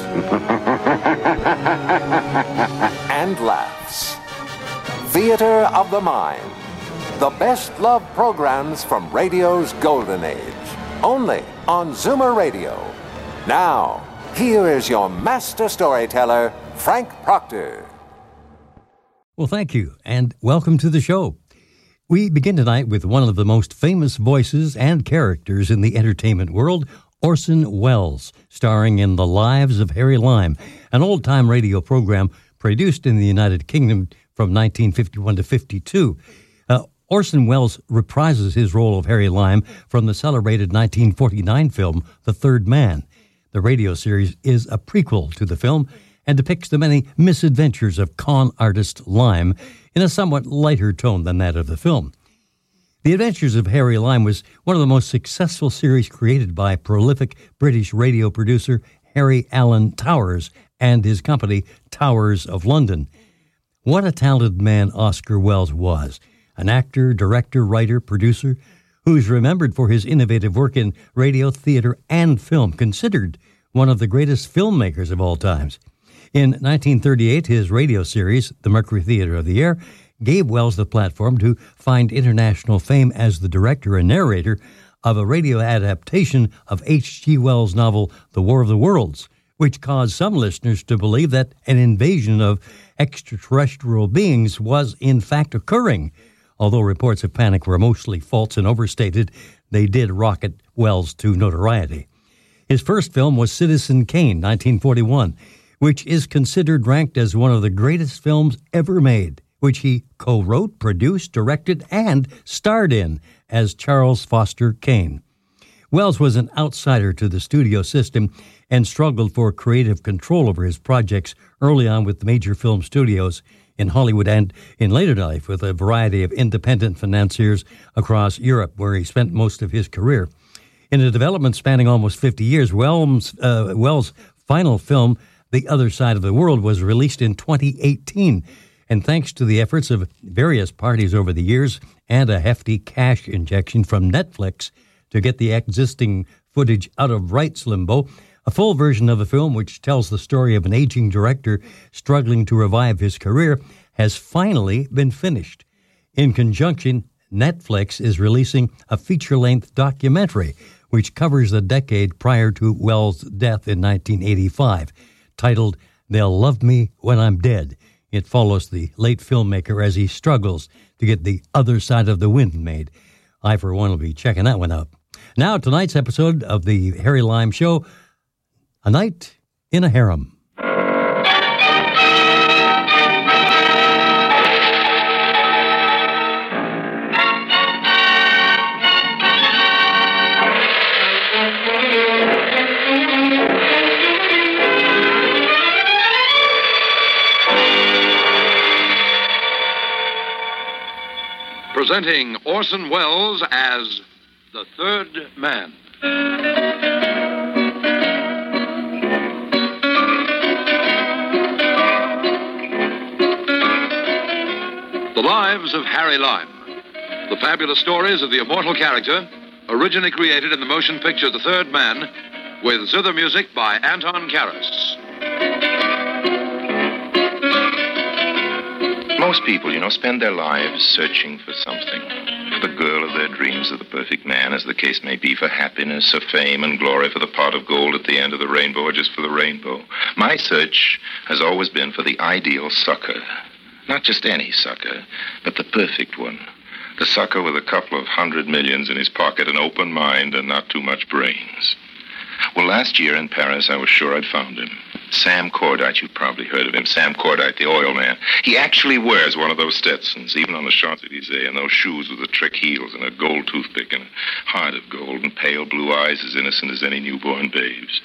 and laughs. Theater of the Mind. The best love programs from radio's golden age. Only on Zoomer Radio. Now, here is your master storyteller, Frank Proctor. Well, thank you, and welcome to the show. We begin tonight with one of the most famous voices and characters in the entertainment world, Orson Welles, starring in The Lives of Harry Lime, an old time radio program produced in the United Kingdom from 1951 to 52. Uh, Orson Welles reprises his role of Harry Lime from the celebrated 1949 film The Third Man. The radio series is a prequel to the film and depicts the many misadventures of con artist Lime in a somewhat lighter tone than that of the film. The Adventures of Harry Lime was one of the most successful series created by prolific British radio producer Harry Alan Towers and his company Towers of London. What a talented man Orson Welles was an actor, director, writer, producer who's remembered for his innovative work in radio, theater, and film, considered one of the greatest filmmakers of all times. In 1938, his radio series, The Mercury Theater of the Air, gave Welles the platform to find international fame as the director and narrator of a radio adaptation of H.G. Wells' novel The War of the Worlds, which caused some listeners to believe that an invasion of extraterrestrial beings was in fact occurring. Although reports of panic were mostly false and overstated, they did rocket Welles to notoriety. His first film was Citizen Kane, 1941, which is considered ranked as one of the greatest films ever made which he co wrote, produced, directed, and starred in as Charles Foster Kane. Welles was an outsider to the studio system and struggled for creative control over his projects early on with major film studios in Hollywood and in later life with a variety of independent financiers across Europe, where he spent most of his career. In a development spanning almost 50 years, Welles, uh, Welles' final film, The Other Side of the World, was released in 2018 and thanks to the efforts of various parties over the years and a hefty cash injection from Netflix to get the existing footage out of rights limbo, a full version of the film, which tells the story of an aging director struggling to revive his career, has finally been finished. In conjunction, Netflix is releasing a feature length documentary which covers the decade prior to Welles' death in 1985, titled They'll Love Me When I'm Dead. It follows the late filmmaker as he struggles to get the other side of the wind made. I, for one, will be checking that one out. Now, tonight's episode of the Harry Lime Show A Night in a Harem. Presenting Orson Welles as the third man. The Lives of Harry Lime. The fabulous stories of the immortal character, originally created in the motion picture The Third Man, with zither music by Anton Karas. Most people, you know, spend their lives searching for something. For the girl of their dreams, or the perfect man, as the case may be, for happiness, or fame and glory, for the pot of gold at the end of the rainbow, or just for the rainbow. My search has always been for the ideal sucker. Not just any sucker, but the perfect one. The sucker with a couple of hundred millions in his pocket, an open mind, and not too much brains. Well, last year in Paris, I was sure I'd found him. Sam Cordite, you've probably heard of him. Sam Cordite, the oil man. He actually wears one of those Stetsons, even on the Champs-Élysées, and those shoes with the trick heels and a gold toothpick and a heart of gold and pale blue eyes as innocent as any newborn babe's.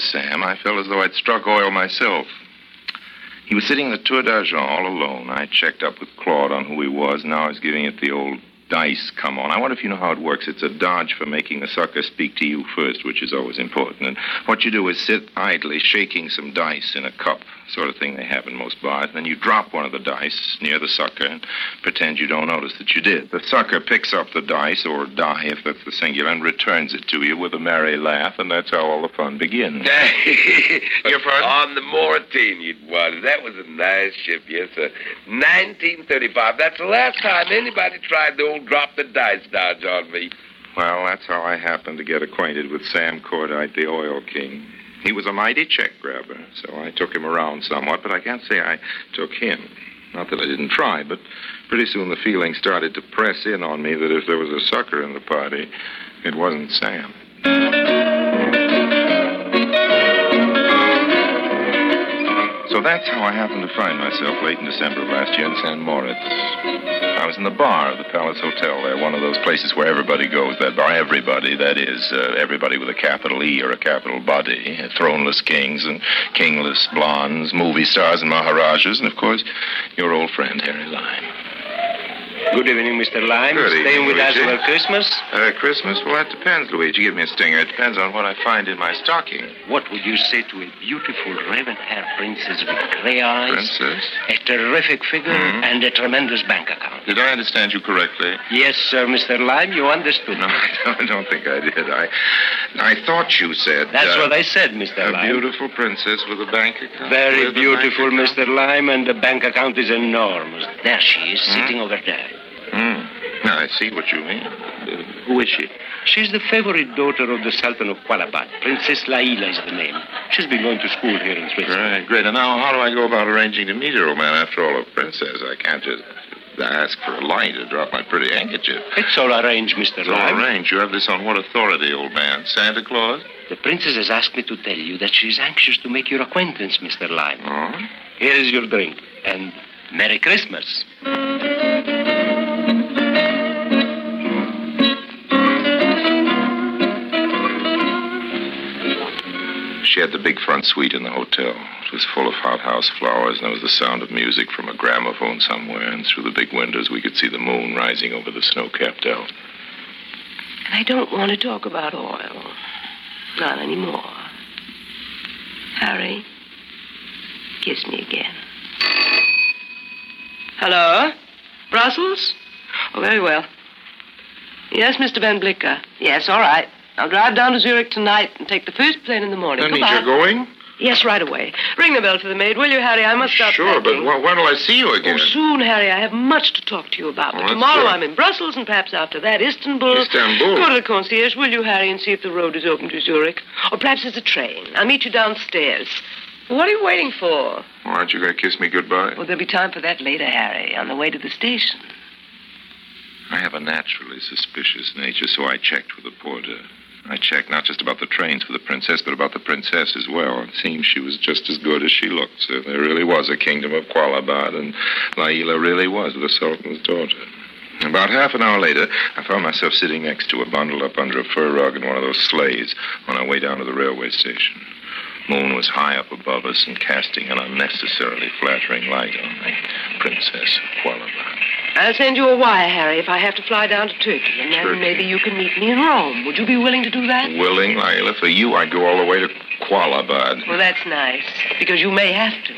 Sam, I felt as though I'd struck oil myself. He was sitting in the Tour d'Argent all alone. I checked up with Claude on who he was. Now he's giving it the old dice come on. I wonder if you know how it works. It's a dodge for making the sucker speak to you first, which is always important. And what you do is sit idly shaking some dice in a cup, sort of thing they have in most bars. And then you drop one of the dice near the sucker and pretend you don't notice that you did. The sucker picks up the dice, or die if that's the singular, and returns it to you with a merry laugh, and that's how all the fun begins. Your pardon? On the Mauretania it was. That was a nice ship, yes, sir. 1935. That's the last time anybody tried the old drop the dice dodge on me. Well, that's how I happened to get acquainted with Sam Cordite, the oil king. He was a mighty check grabber, so I took him around somewhat, but I can't say I took him. Not that I didn't try, but pretty soon the feeling started to press in on me that if there was a sucker in the party, it wasn't Sam. So that's how I happened to find myself late in December of last year in San Moritz. I was in the bar of the Palace Hotel there, one of those places where everybody goes. That bar, everybody, that is, uh, everybody with a capital E or a capital body. Throneless kings and kingless blondes, movie stars and maharajas, and of course, your old friend Harry Lime. Good evening, Mr. Lime. Good Staying evening, with us Luigi. over Christmas? Uh, Christmas? Well, that depends, Luigi. You give me a stinger. It depends on what I find in my stocking. What would you say to a beautiful raven-haired princess with gray eyes, Princess? a terrific figure, Mhm. and a tremendous bank account? Did I understand you correctly? Yes, sir, Mr. Lime, you understood. No, I don't, I don't think I did. I, I thought you said. That's uh, what I said, Mr. Lime. A Lime. beautiful princess with a bank account. Very beautiful, account? Mr. Lime, and the bank account is enormous. There she is, Hmm? sitting over there. Hmm. Now, I see what you mean. Uh, who is she? She's the favorite daughter of the Sultan of Qualabad. Princess Laila is the name. She's been going to school here in Switzerland. Right, great. And now, how do I go about arranging to meet her, old man? After all, a princess, I can't just ask for a light or drop my pretty handkerchief. It's all arranged, Mr. It's all arranged. You have this on what authority, old man? Santa Claus? The princess has asked me to tell you that she's anxious to make your acquaintance, Mr. Lime. Oh? Here is your drink, and Merry Christmas. She had the big front suite in the hotel. It was full of hothouse flowers, and there was the sound of music from a gramophone somewhere, and through the big windows we could see the moon rising over the snow-capped Alps. And I don't want to talk about oil. Not anymore. Harry, kiss me again. Hello? Brussels? Oh, very well. Yes, Mr. Van Blicker. Yes, all right. I'll drive down to Zurich tonight and take the first plane in the morning. That means you're going? Yes, right away. Ring the bell for the maid, will you, Harry? I must start Sure, but packing. wh- when will I see you again? Oh, soon, Harry. I have much to talk to you about. But tomorrow. I'm in Brussels, and perhaps after that, Istanbul. Istanbul? Go to the concierge, will you, Harry, and see if the road is open to Zurich? Or perhaps it's a train. I'll meet you downstairs. What are you waiting for? Well, aren't you going to kiss me goodbye? Well, there'll be time for that later, Harry, on the way to the station. I have a naturally suspicious nature, so I checked with the porter. I checked not just about the trains for the princess, but about the princess as well. It seems she was just as good as she looked. So there really was a kingdom of Qualabad, and Laila really was the Sultan's daughter. About half an hour later, I found myself sitting next to her, bundled up under a fur rug in one of those sleighs on our way down to the railway station. Moon was high up above us and casting an unnecessarily flattering light on the princess of Qualabad. I'll send you a wire, Harry, if I have to fly down to Turkey, and then Turkey. maybe you can meet me in Rome. Would you be willing to do that? Willing, Lila. For you, I'd go all the way to Qualabad. Well, that's nice, because you may have to.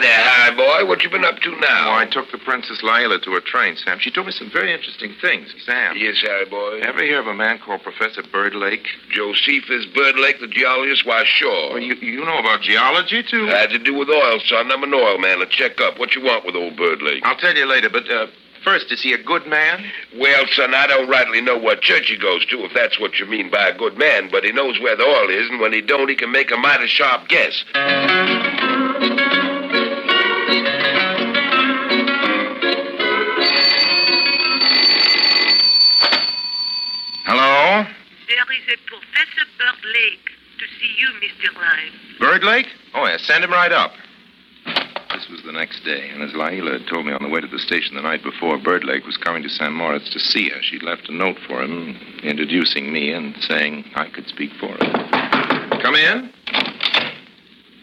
There, Harry boy. What you been up to now? Oh, I took the Princess Lila to a train, Sam. She told me some very interesting things. Sam, Yes, Harry boy. ever hear of a man called Professor Birdlake? Josephus Birdlake, the geologist? Why, sure. Well, you, you know about geology, too? Had to do with oil, son. I'm an oil man. A check up. What you want with old Birdlake? I'll tell you later, but uh, first, is he a good man? Well, son, I don't rightly know what church he goes to, if that's what you mean by a good man, but he knows where the oil is, and when he don't, he can make a mighty sharp guess. Is a Professor Bird Lake to see you, Mr. Lime. Birdlake? Oh, yeah, send him right up. This was the next day, and as Laila had told me on the way to the station the night before, Birdlake was coming to St. Moritz to see her. She'd left a note for him, introducing me and saying I could speak for her. Come in.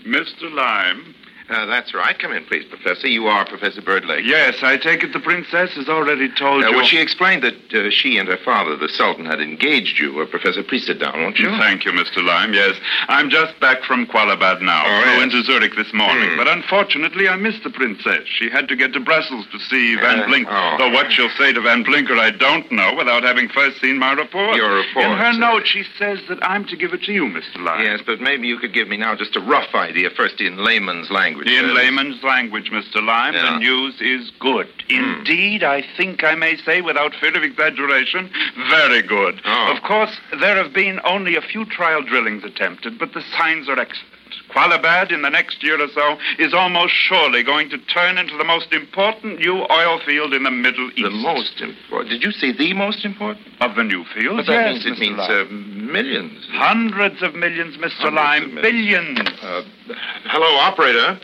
Mr. Lime. Uh, that's right. Come in, please, Professor. You are Professor Birdlake. Yes, I take it the princess has already told Uh, you. well, she explained that uh, she and her father, the Sultan, had engaged you. Uh, Professor Priesterdam, won't you? Thank you, Mr. Lime. Yes, I'm just back from Qualabad now. Oh, yes. into Zurich this morning, Hmm. but unfortunately I missed the princess. She had to get to Brussels to see Van Uh, Blink. oh. Though what she'll say to Van Blicker, I don't know without having first seen my report. Your report, In her sir. note, she says that I'm to give it to you, Mr. Lime. Yes, but maybe you could give me now just a rough idea, first in layman's language. In Uh, layman's language, Mr. Lime, Yeah. the news is good. Hmm. Indeed, I think I may say, without fear of exaggeration, very good. Oh. Of course, there have been only a few trial drillings attempted, but the signs are excellent. Qualabad, in the next year or so, is almost surely going to turn into the most important new oil field in the Middle East. The most important. Did you say the most important? Of the new fields? But that yes, means it Mr. means uh, millions. Hundreds of millions, Mr. Hundreds Lime. millions. Billions. Uh, hello, operator.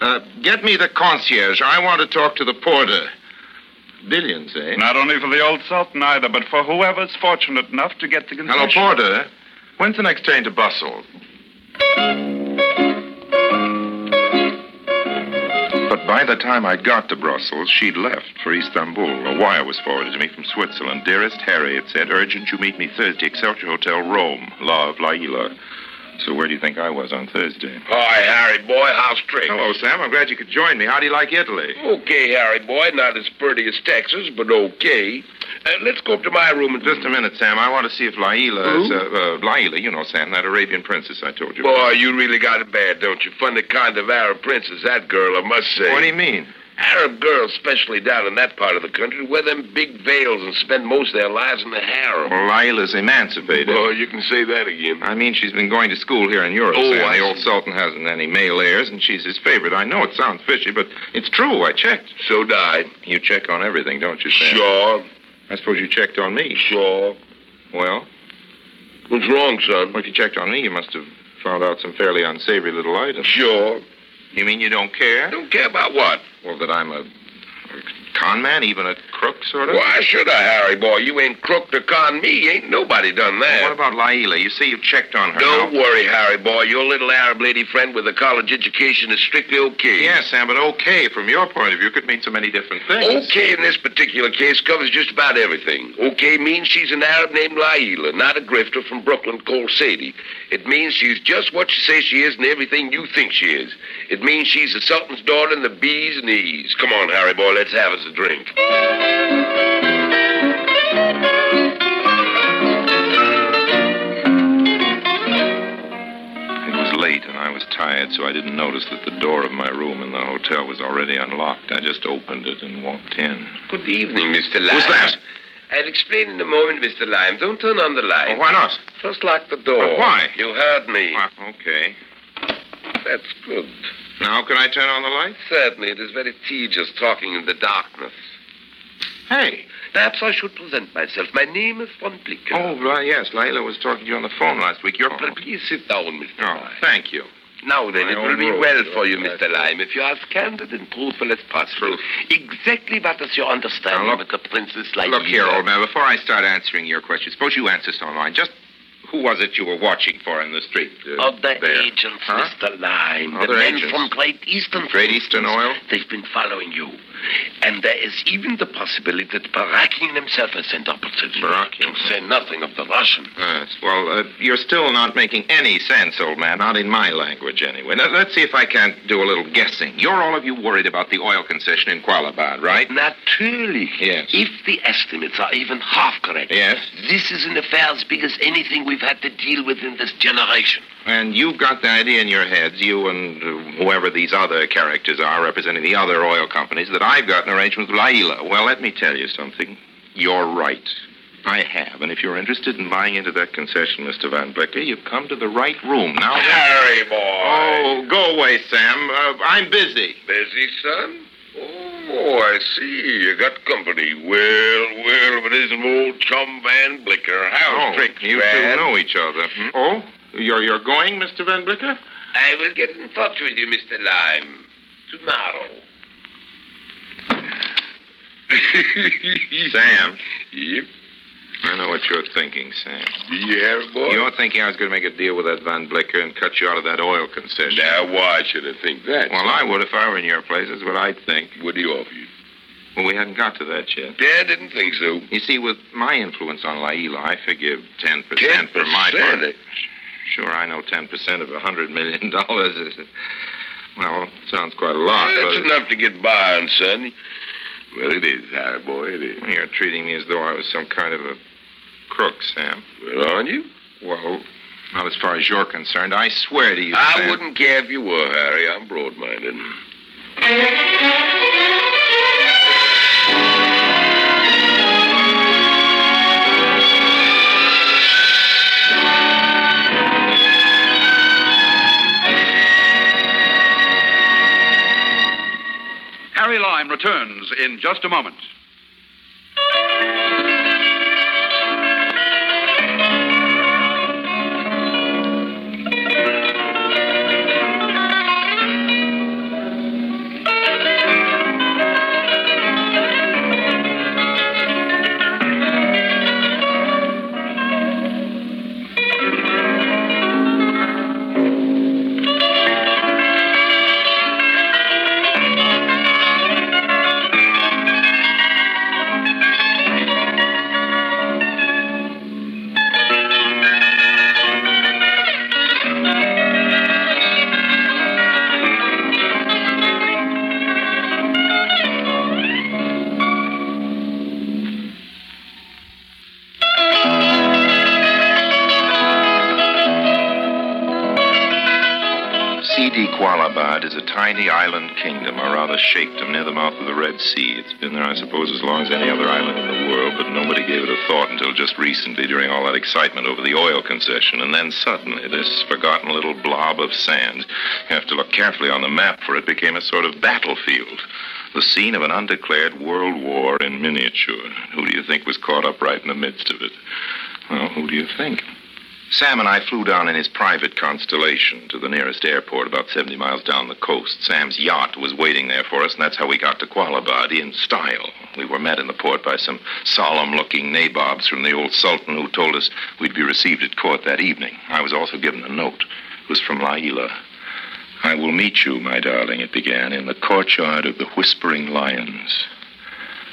Uh, get me the concierge. I want to talk to the porter. Billions, eh? Not only for the old Sultan either, but for whoever's fortunate enough to get the concession. Hello, porter. When's the next train to Brussels? But by the time I got to Brussels, she'd left for Istanbul. A wire was forwarded to me from Switzerland. Dearest Harry, it said, urgent you meet me Thursday, Excelsior Hotel, Rome. Love, Laila. So where do you think I was on Thursday? Hi, Harry boy. How's tricks? Hello, Sam. I'm glad you could join me. How do you like Italy? Okay, Harry boy. Not as pretty as Texas, but okay. Uh, let's go up to my room and Just a minute, Sam. I want to see if Laila is, uh, uh, Laila, you know, Sam, that Arabian princess I told you. Boy, you really got it bad, don't you? Funny kind of Arab princess, that girl, I must say. What do you mean? Arab girls, especially down in that part of the country, wear them big veils and spend most of their lives in the harem. Well, Laila's emancipated. Oh, you can say that again. I mean, she's been going to school here in Europe. Oh, Sam. I the old. Sultan hasn't any male heirs, and she's his favorite. I know it sounds fishy, but it's true. I checked. So died. You check on everything, don't you, Sam? Sure, I suppose you checked on me. sure. Well, What's wrong, son? well, if you checked on me, you must have found out some fairly unsavory little items. Sure. You mean you don't care? I Don't care about what? Well, that I'm a, a con man, even a crook, sort of? Why should I, Harry boy? You ain't crooked or con me. Ain't nobody done that. What about Laila? You say you've checked on her. Don't now. worry, Harry boy. Your little Arab lady friend with a college education is strictly okay. Yes, Sam, but okay, from your point of view, could mean so many different things. Okay in this particular case covers just about everything. Okay means she's an Arab named Laila, not a grifter from Brooklyn called Sadie. It means she's just what she says she is and everything you think she is. It means she's the Sultan's daughter and the bee's knees. Come on, Harry boy, let's have us a drink. It was late and I was tired, so I didn't notice that the door of my room in the hotel was already unlocked. I just opened it and walked in. Good evening, Mr. Lime. Who's that? I'll explain in a moment, Mr. Lime. Don't turn on the light. Oh, why not? Just lock the door. But why? You heard me. Well, okay. That's good. Now can I turn on the light? Certainly, it is very tedious talking in the darkness. Hey. Perhaps I should present myself. My name is Von Blicker. Oh, right, yes. Laila was talking to you on the phone last week. You're. Oh, but please sit down, Mr. Oh, Lime. thank you. Now then, My it will be well for you, Mr. Lime, if you are as candid and truthful as possible. Exactly what is your understanding look- with the Princess Laila? Look here, old man, before I start answering your question, suppose you answer some of mine. Just who was it you were watching for in the street? uh, Other there? agents, Huh? Mr. Other the men agents? from Great Eastern. Great Eastern Oil? They've been following you. And there is even the possibility that Barakin himself has sent opposition. Barakin? To say nothing of the Russian. Yes. Well, uh, you're still not making any sense, old man. Not in my language, anyway. Now, let's see if I can't do a little guessing. You're all of you worried about the oil concession in Qualabad, right? Naturally. Yes. If the estimates are even half correct. Yes. This is an affair as big as anything we've had to deal with in this generation. And you've got the idea in your heads, you and uh, whoever these other characters are representing the other oil companies, that I've got an arrangement with Laila. Well, let me tell you something. You're right. I have. And if you're interested in buying into that concession, Mr. Van Blicker, you've come to the right room. Now, Harry, boy. Oh, go away, Sam. Uh, I'm busy. Busy, son? Oh, I see. You got company. Well, well, but isn't old chum Van Blicker? How oh, tricks, you Van? two know each other. hmm? Oh, you're, you're going, Mr. Van Blicker? I will get in touch with you, Mr. Lime. tomorrow. Sam. Yep. I know what you're thinking, Sam. Yeah, boy. You're thinking I was going to make a deal with that Van Blicker and cut you out of that oil concession. Now, why should I think that? Well, I would if I were in your place. That's what I'd think. What do you offer you? Well, we hadn't got to that yet. Dad didn't think so. You see, with my influence on Laila, I figure 10%, 10%? for my part. Sure, I know 10% of a $100 million is, well, sounds quite a lot. That's but enough to get by on, son. Well, it is, Harry boy, it is. You're treating me as though I was some kind of a crook, Sam. Well, aren't you? Well, not as far as you're concerned. I swear to you, I Sam. wouldn't care if you were, Harry. I'm broad-minded. Harry Lime returns in just a moment. Long as any other island in the world, but nobody gave it a thought until just recently during all that excitement over the oil concession. And then suddenly, this forgotten little blob of sand, you have to look carefully on the map for it, became a sort of battlefield. The scene of an undeclared world war in miniature. Who do you think was caught up right in the midst of it? Well, who do you think? Sam and I flew down in his private Constellation to the nearest airport about 70 miles down the coast. Sam's yacht was waiting there for us, and that's how we got to Qualabad in style. We were met in the port by some solemn looking nabobs from the old Sultan who told us we'd be received at court that evening. I was also given a note. It was from Laila. I will meet you, my darling, it began, in the courtyard of the Whispering Lions.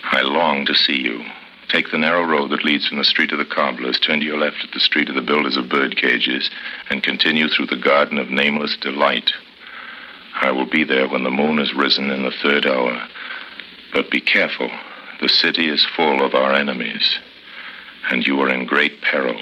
I long to see you. Take the narrow road that leads from the street of the cobblers, turn to your left at the street of the builders of bird cages, and continue through the garden of nameless delight. I will be there when the moon has risen in the third hour. But be careful. The city is full of our enemies, and you are in great peril.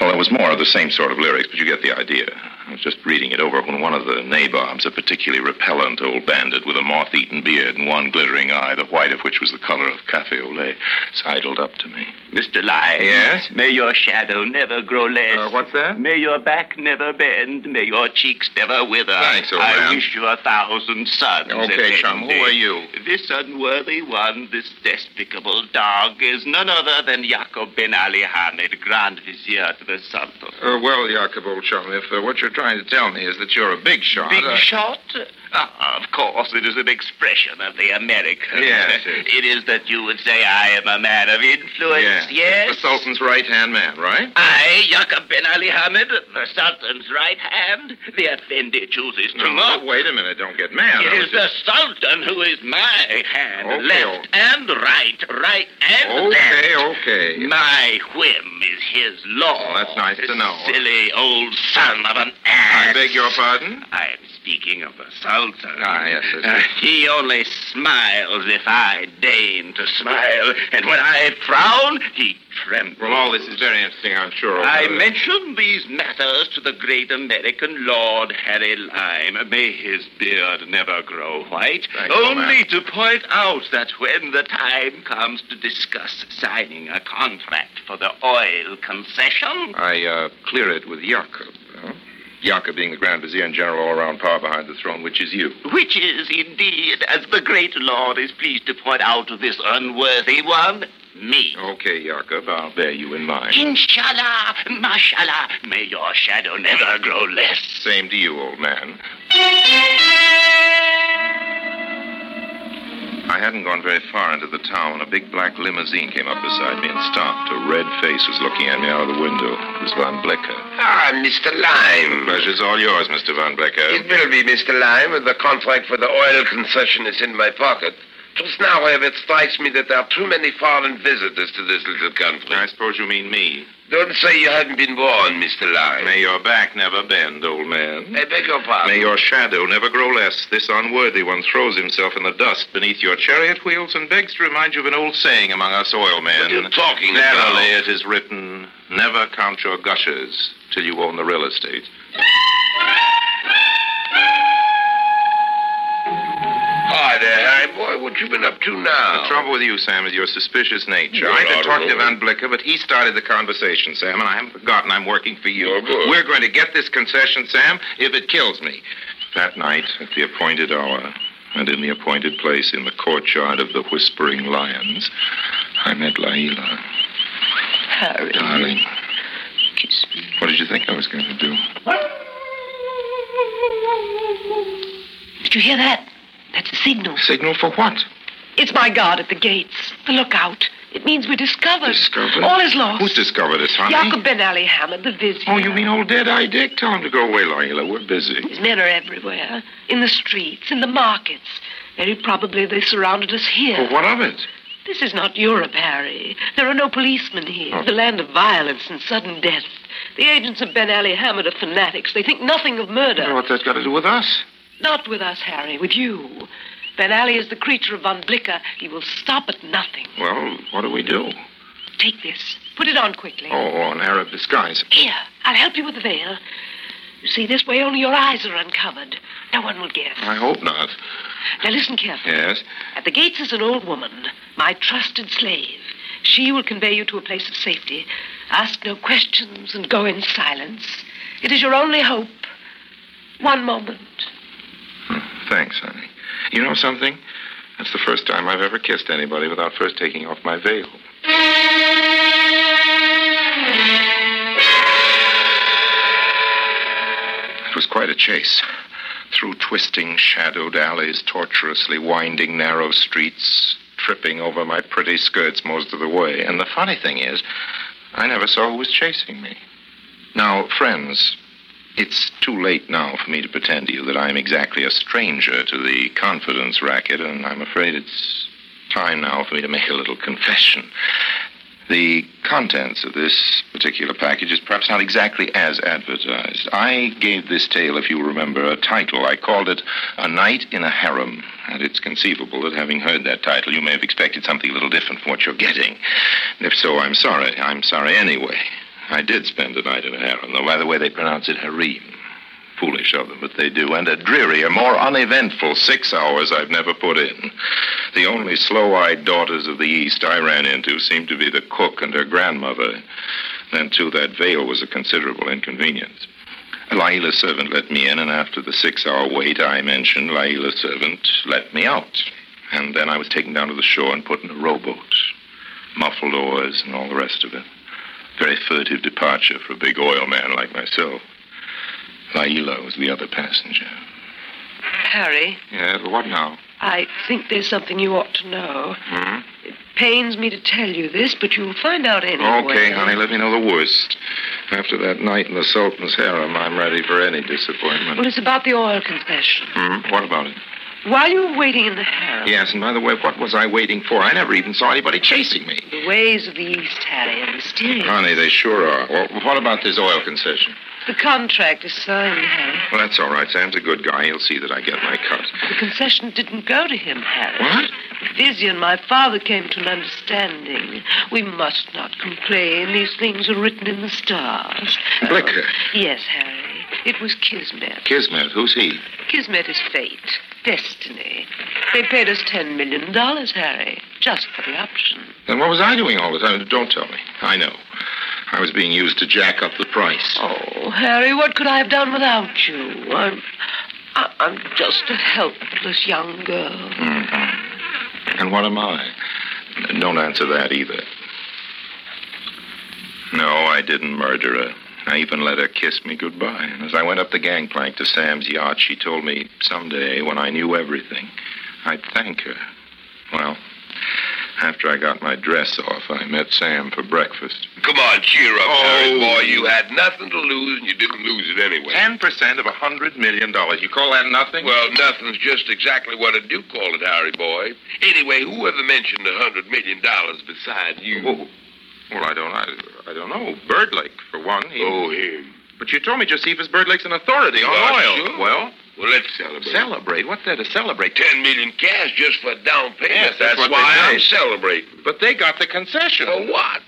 Well, there was more of the same sort of lyrics, but you get the idea. I was just reading it over when one of the nabobs, a particularly repellent old bandit with a moth-eaten beard and one glittering eye, the white of which was the color of cafe au lait, sidled up to me. Mr. Lyons. Yes? May your shadow never grow less. Uh, what's that? May your back never bend. May your cheeks never wither. Thanks, old I man. wish you a thousand suns. Okay, chum, who are you? This unworthy one, this despicable dog, is none other than Jacob Ben Ali Hamid, Grand Vizier to the Sultan. Uh, well, Jacob, old chum, if uh, what you're trying to tell me is that you're a big shot. Big uh, shot? Ah, of course, it is an expression of the American. Yes, yes. It is that you would say I am a man of influence, Yeah. yes? The Sultan's right hand man, right? I, Yaqub Ben Ali Hamid, the Sultan's right hand. The Effendi chooses to No, mock. wait a minute. Don't get mad. It is was the Sultan who is my hand. Okay, left and right, right and Okay, left. okay. My whim is his law. Oh, that's nice to know. Silly old son of an ass. I beg your pardon? I am speaking of the Sultan. Ah, yes, yes, Uh, he only smiles if I deign to smile, and when I frown, he trembles. Well, all this is very interesting, I'm sure. I mentioned these matters to the great American Lord Harry Lime. May his beard never grow white. Thanks, old Only man. to point out that when the time comes to discuss signing a contract for the oil concession, I uh, clear it with Jakob. Jakob being the Grand Vizier and general all-around power behind the throne, which is you. which is indeed, as the great Lord is pleased to point out to this unworthy one, me. Okay, Jakob, I'll bear you in mind. Inshallah, mashallah, may your shadow never grow less. Same to you, old man. Hadn't gone very far into the town when a big black limousine came up beside me and stopped. A red face was looking at me out of the window. It was Van Blicker. Ah, Mr. Lime. The pleasure's all yours, Mr. Van Blicker. It will be, Mr. Lime, and the contract for the oil concession is in my pocket. Just now, however, it strikes me that there are too many foreign visitors to this little country. I suppose you mean me. Don't say you haven't been warned, Mr. Lime. May your back never bend, old man. I beg your pardon. May your shadow never grow less. This unworthy one throws himself in the dust beneath your chariot wheels and begs to remind you of an old saying among us oil men. What are you talking Verily, about? it is written, never count your gushers till you own the real estate. Hi there, Harry boy. What you been up to now? The trouble with you, Sam, is your suspicious nature. Well, I've been I talking to don't. Van Blicker, but he started the conversation, Sam, and I haven't forgotten I'm working for you. Good. We're going to get this concession, Sam, if it kills me. That night, at the appointed hour, and in the appointed place in the courtyard of the Whispering Lions, I met Laila. Harry. Darling, Kiss me. what did you think I was going to do? Did you hear that? That's a signal. Signal for what? It's my guard at the gates. The lookout. It means we're discovered. Discovered? All is lost. Who's discovered us, honey? Jacob Ben Ali Hamid, the vizier. Oh, you mean old Dead-Eye Dick? Tell him to go away, Laila. We're busy. His men are everywhere. In the streets, in the markets. Very probably they surrounded us here. Well, what of it? This is not Europe, Harry. There are no policemen here. Oh. The land of violence and sudden death. The agents of Ben Ali Hamid are fanatics. They think nothing of murder. What's that's got to do with us? Not with us, Harry, with you. Ben Ali is the creature of Von Blicker. He will stop at nothing. Well, what do we do? Take this. Put it on quickly. Oh, an Arab disguise. Here, I'll help you with the veil. You see, this way only your eyes are uncovered. No one will guess. I hope not. Now listen carefully. Yes? At the gates is an old woman, my trusted slave. She will convey you to a place of safety. Ask no questions and go in silence. It is your only hope. One moment. Thanks, honey. You know something? That's the first time I've ever kissed anybody without first taking off my veil. It was quite a chase. Through twisting, shadowed alleys, tortuously winding narrow streets, tripping over my pretty skirts most of the way. And the funny thing is, I never saw who was chasing me. Now, friends, it's too late now for me to pretend to you that I'm exactly a stranger to the confidence racket, and I'm afraid it's time now for me to make a little confession. The contents of this particular package is perhaps not exactly as advertised. I gave this tale, if you remember, a title. I called it A Night in a Harem. And it's conceivable that having heard that title, you may have expected something a little different from what you're getting. And if so, I'm sorry. I'm sorry anyway. I did spend a night in a harem, though by the way they pronounce it harem. Foolish of them, but they do. And a drearier, more uneventful six hours I've never put in. The only slow eyed daughters of the East I ran into seemed to be the cook and her grandmother. Then, too, that veil was a considerable inconvenience. Laila's servant let me in, and after the six hour wait I mentioned, Laila's servant let me out. And then I was taken down to the shore and put in a rowboat. Muffled oars and all the rest of it. Very furtive departure for a big oil man like myself. Laila was the other passenger. Harry, Yeah, but what now? I think there's something you ought to know. Hmm? It pains me to tell you this, but you'll find out anyway. Okay, honey, let me know the worst. After that night in the Sultan's harem, I'm ready for any disappointment. Well, it's about the oil concession. Hmm? What about it? While you were waiting in the harem, Yes, and by the way, what was I waiting for? I never even saw anybody chasing me. the ways of the East, Harry, are mysterious. Honey, they sure are. Well, what about this oil concession? The contract is signed, Harry. Well, that's all right. Sam's a good guy. He'll see that I get my cut. The concession didn't go to him, Harry. What? Vizzy and my father came to an understanding. We must not complain. These things are written in the stars. Blicker. Yes, Harry. It was Kismet. Kismet, who's he? Kismet is fate, destiny. They paid us ten million dollars, Harry, just for the option. Then what was I doing all the time? Don't tell me. I know. I was being used to jack up the price. Oh, Harry, what could I have done without you? I'm, I- I'm just a helpless young girl. Mhm. And what am I? Don't answer that either. No, I didn't murder her. I even let her kiss me goodbye. And as I went up the gangplank to Sam's yacht, she told me someday, when I knew everything, I'd thank her. Well, after I got my dress off, I met Sam for breakfast. Come on, cheer up, Oh. Harry boy. You had nothing to lose, and you didn't lose it anyway. Ten percent of a hundred million dollars. You call that nothing? Well, nothing's just exactly what I do call it, Harry boy. Anyway, who ever mentioned a hundred million dollars besides you? Well, well, I don't, I, I don't know. Birdlake, for one. He, Oh, him. But you told me, Josephus Birdlake's an authority on oil. sure. Well, Well, let's celebrate. celebrate. What's there to celebrate? Ten million cash just for down payment. Yes, that's what why I'm celebrating. But they got the concession. For what?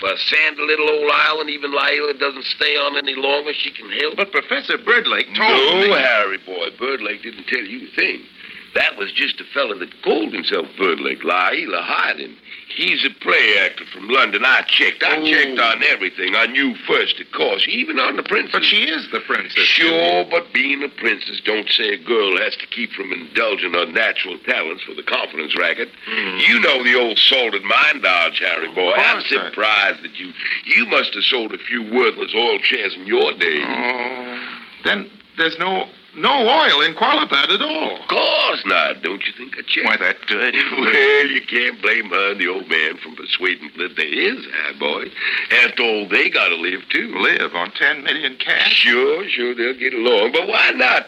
For sand a little old island, even Lila doesn't stay on any longer. She can help. But Professor Birdlake told no, me. Harry boy, Birdlake didn't tell you a thing. That was just a fella that called himself Birdlake. Laila hired him. He's a play actor from London. I checked. I Oh. checked on everything. I knew first, of course. Even on the princess. But she is the princess. Sure, but being a princess don't say a girl has to keep from indulging her natural talents for the confidence racket. Hmm. You know the old salted mine dodge, Harry boy. I'm surprised that you you must have sold a few worthless oil shares in your day. Oh, then there's no no oil in Qualabad at all. Of course not. Don't you think I checked? Why, that dirty Well, you can't blame her and the old man from persuading that there is, Harry boy. After all, they gotta live too. live on ten million cash. Sure, sure, they'll get along. But why not?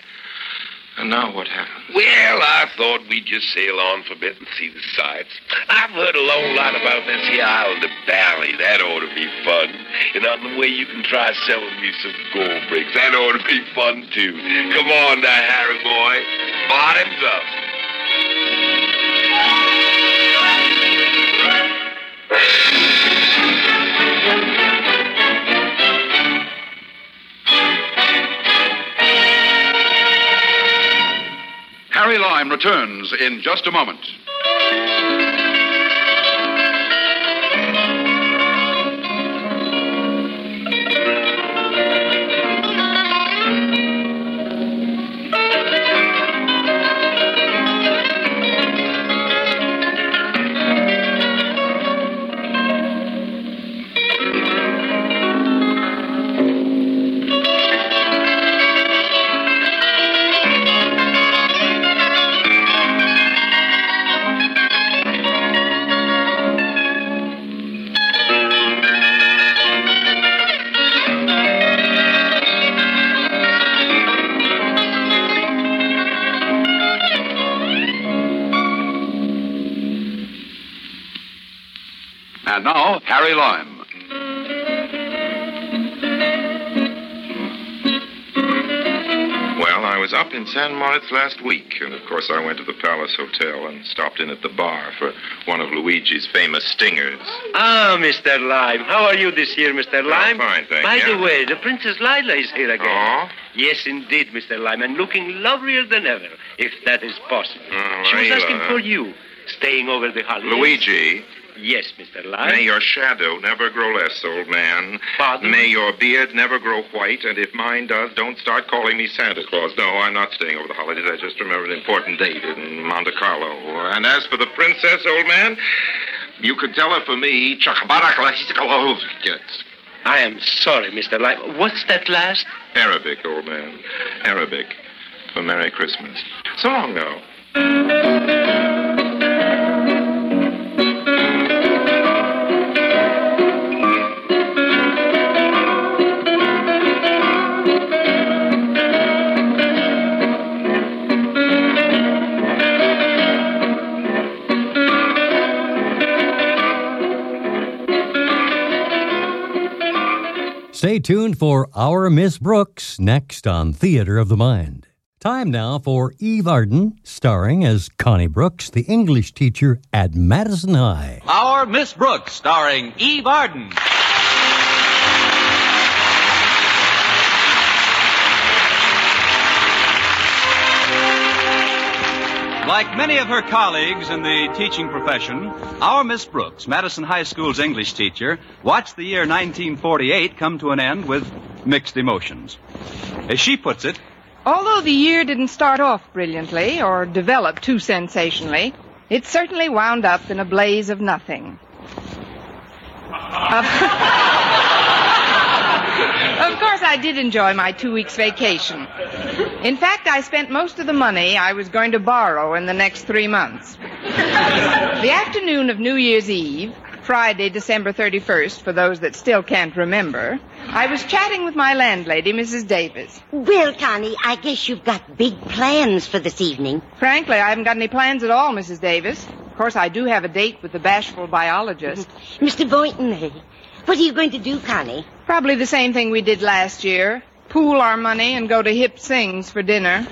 And now what happened? Well, I thought we'd just sail on for a bit and see the sights. I've heard a long lot about this here island of Bali. That ought to be fun. And on the way, you can try selling me some gold bricks. That ought to be fun, too. Come on now, Harry boy. Bottoms up. Harry Lime returns in just a moment. San Moritz last week, and of course I went to the Palace Hotel and stopped in at the bar for one of Luigi's famous stingers. Ah, Mr. Lime. How are you this year, Mr. Lime? I'm fine, thank By you. By the way, the Princess Lila is here again. Oh? Yes, indeed, Mr. Lime, and looking lovelier than ever, if that is possible. Oh, she was asking for you, staying over the holidays. Luigi, Yes, Mr. Lime. may your shadow never grow less, old man. Pardon? May your beard never grow white, and if mine does, don't start calling me Santa Claus. No, I'm not staying over the holidays. I just remember an important date in Monte Carlo. And as for the princess, old man, you could tell her for me. Yes. I am sorry, Mr. Lime. What's that last? Arabic, old man. Arabic. For Merry Christmas. So long now. Stay tuned for Our Miss Brooks next on Theater of the Mind. Time now for Eve Arden, starring as Connie Brooks, the English teacher at Madison High. Our Miss Brooks, starring Eve Arden. Like many of her colleagues in the teaching profession, our Miss Brooks, Madison High School's English teacher, watched the year 1948 come to an end with mixed emotions. As she puts it, Although the year didn't start off brilliantly or develop too sensationally, it certainly wound up in a blaze of nothing. Of, of course, I did enjoy my two weeks vacation. In fact, I spent most of the money I was going to borrow in the next three months. The afternoon of New Year's Eve, Friday, December 31st, for those that still can't remember, I was chatting with my landlady, Mrs. Davis. Well, Connie, I guess you've got big plans for this evening. Frankly, I haven't got any plans at all, Mrs. Davis. Of course, I do have a date with the bashful biologist. Mr. Boynton, what are you going to do, Connie? Probably the same thing we did last year. Pool our money and go to Hip Sings for dinner.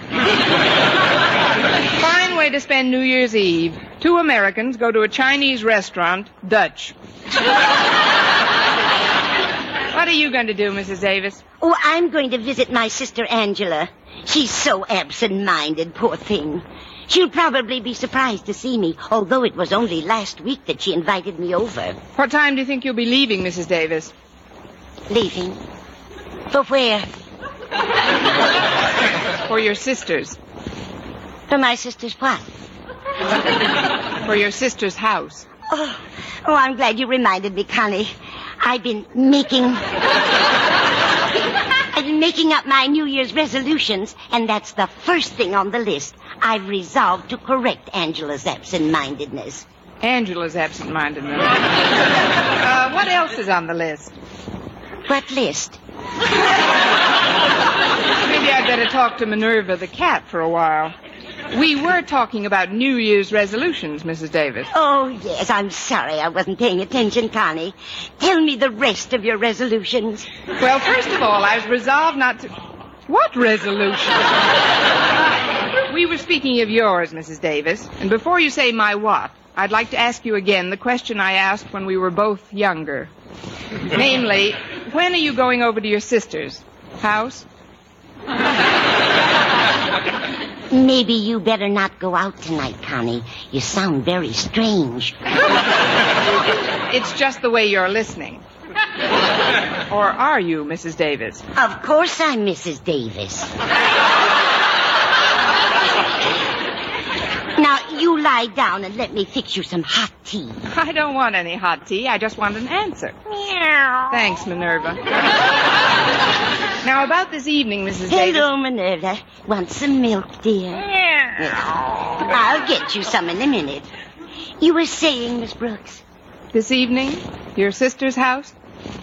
Fine way to spend New Year's Eve. Two Americans go to a Chinese restaurant, Dutch. what are you going to do, Mrs. Davis? Oh, I'm going to visit my sister Angela. She's so absent-minded, poor thing. She'll probably be surprised to see me, although it was only last week that she invited me over. What time do you think you'll be leaving, Mrs. Davis? Leaving? For where? For your sisters. For my sister's what? For your sister's house. Oh, oh, I'm glad you reminded me, Connie. I've been making. I've been making up my New Year's resolutions, and that's the first thing on the list. I've resolved to correct Angela's absent-mindedness. Angela's absent-mindedness. uh, what else is on the list? What list? Maybe I'd better talk to Minerva the cat for a while. We were talking about New Year's resolutions, Mrs. Davis. Oh, yes, I'm sorry I wasn't paying attention, Connie. Tell me the rest of your resolutions. Well, first of all, I was resolved not to. What resolution? we were speaking of yours, Mrs. Davis. And before you say my what, I'd like to ask you again the question I asked when we were both younger. Namely, when are you going over to your sister's house? Maybe you better not go out tonight, Connie. You sound very strange. It's just the way you're listening. Or are you, Mrs. Davis? Of course I'm Mrs. Davis. Now, you lie down and let me fix you some hot tea. I don't want any hot tea. I just want an answer. Meow. Thanks, Minerva. now, about this evening, Mrs. Davis. Hello, Minerva. Want some milk, dear? Meow. I'll get you some in a minute. You were saying, Miss Brooks? This evening? Your sister's house?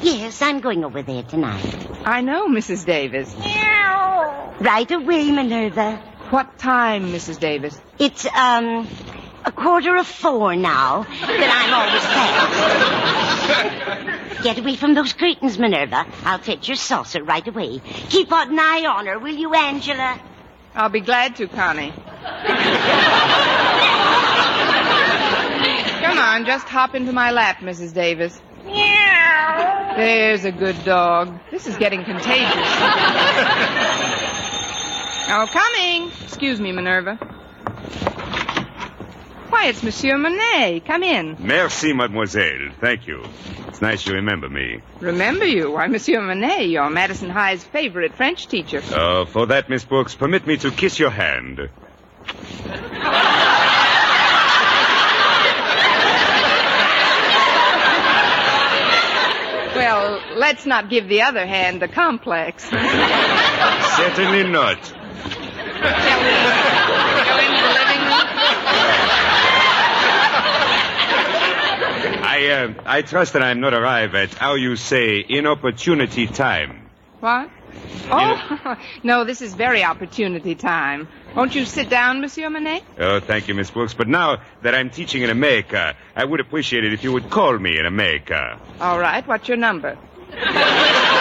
Yes, I'm going over there tonight. I know, Mrs. Davis. Meow. Right away, Minerva. What time, Mrs. Davis? It's, um, a quarter of four now, but I'm always fast. Get away from those curtains, Minerva. I'll fetch your saucer right away. Keep an eye on her, will you, Angela? I'll be glad to, Connie. Come on, just hop into my lap, Mrs. Davis. Meow. There's a good dog. This is getting contagious. oh, coming. Excuse me, Minerva. Why, it's Monsieur Monet. Come in. Merci, mademoiselle. Thank you. It's nice you remember me. Remember you? Why, Monsieur Monet, you're Madison High's favorite French teacher. Uh, for that, Miss Brooks, permit me to kiss your hand. Well, let's not give the other hand the complex. Certainly not. Shall we go into the living room? I, uh, I trust that I'm not arrived at, how you say, inopportunity time. What? Oh, no, this is very opportunity time. Won't you sit down, Monsieur Monet? Oh, thank you, Miss Brooks. But now that I'm teaching in America, I would appreciate it if you would call me in America. All right, what's your number?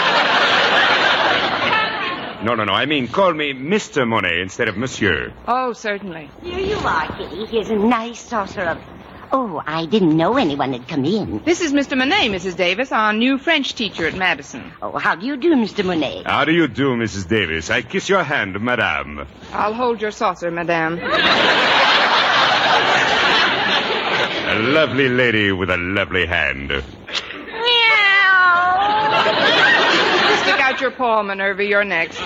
No, no, no. I mean, call me Mr. Monet instead of Monsieur. Oh, certainly. Here you are, Kitty. Here's a nice saucer of. Oh, I didn't know anyone had come in. This is Mr. Monet, Mrs. Davis, our new French teacher at Madison. Oh, how do you do, Mr. Monet? How do you do, Mrs. Davis? I kiss your hand, madame. I'll hold your saucer, madame. A lovely lady with a lovely hand. Meow. Stick out your paw, Minerva. You're next.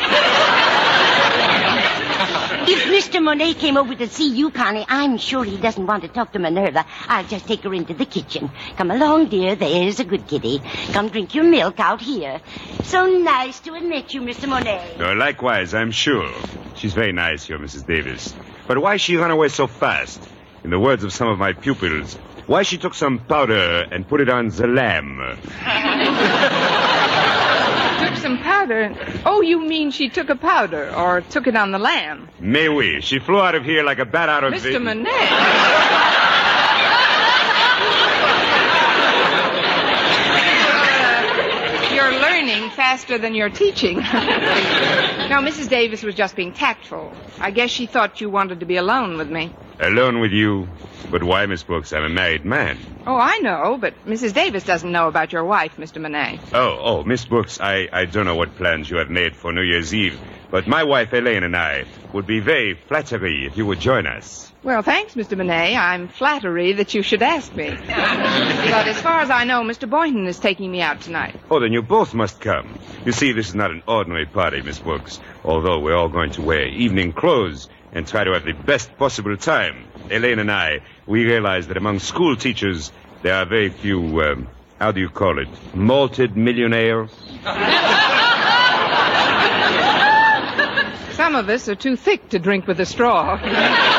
If Mr. Monet came over to see you, Connie, I'm sure he doesn't want to talk to Minerva. I'll just take her into the kitchen. Come along, dear. There's a good kitty. Come drink your milk out here. So nice to have met you, Mr. Monet. Uh, likewise, I'm sure. She's very nice, your Mrs. Davis. But why she run away so fast? in the words of some of my pupils, why she took some powder and put it on the lamb. some powder. Oh, you mean she took a powder or took it on the lamb? Mais oui, she flew out of here like a bat out of Mr. the... Manette. You're learning faster than you're teaching. no, Mrs. Davis was just being tactful. I guess she thought you wanted to be alone with me. Alone with you? But why, Miss Brooks? I'm a married man. Oh, I know, but Mrs. Davis doesn't know about your wife, Mr. Monet. Oh, oh, Miss Brooks, I, I don't know what plans you have made for New Year's Eve, but my wife Elaine and I would be very flattery if you would join us. Well, thanks, Mr. Monet. I'm flattery that you should ask me. but as far as I know, Mr. Boynton is taking me out tonight. Oh, then you both must come. You see, this is not an ordinary party, Miss Brooks, although we're all going to wear evening clothes and try to have the best possible time. Elaine and I, we realize that among school teachers, there are very few, um, how do you call it, malted millionaires? Some of us are too thick to drink with a straw.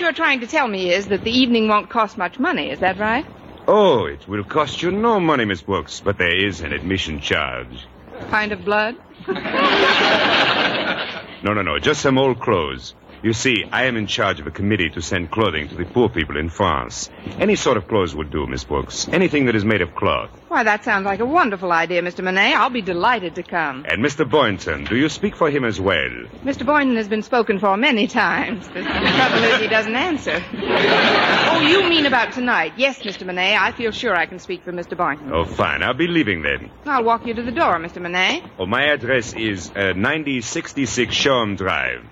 what you're trying to tell me is that the evening won't cost much money, is that right? Oh, it will cost you no money, Miss Brooks, but there is an admission charge. Pint of blood? No, no, no, just some old clothes. You see, I am in charge of a committee to send clothing to the poor people in France. Any sort of clothes would do, Miss Brooks. Anything that is made of cloth. Why, that sounds like a wonderful idea, Mr. Monet. I'll be delighted to come. And Mr. Boynton, do you speak for him as well? Mr. Boynton has been spoken for many times. The trouble is he doesn't answer. oh, you mean about tonight? Yes, Mr. Monet. I feel sure I can speak for Mr. Boynton. Oh, fine. I'll be leaving then. I'll walk you to the door, Mr. Monet. Oh, my address is uh, 9066 Shoreham Drive.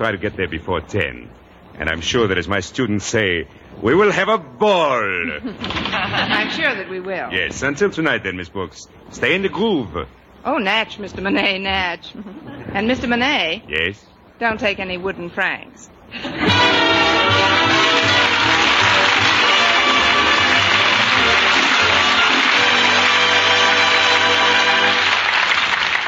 Try to get there before 10. And I'm sure that as my students say, we will have a ball. I'm sure that we will. yes, until tonight then, Miss Brooks. Stay in the groove. Oh, Natch, Mr. Monet, Natch. and Mr. Monet, Yes? don't take any wooden francs.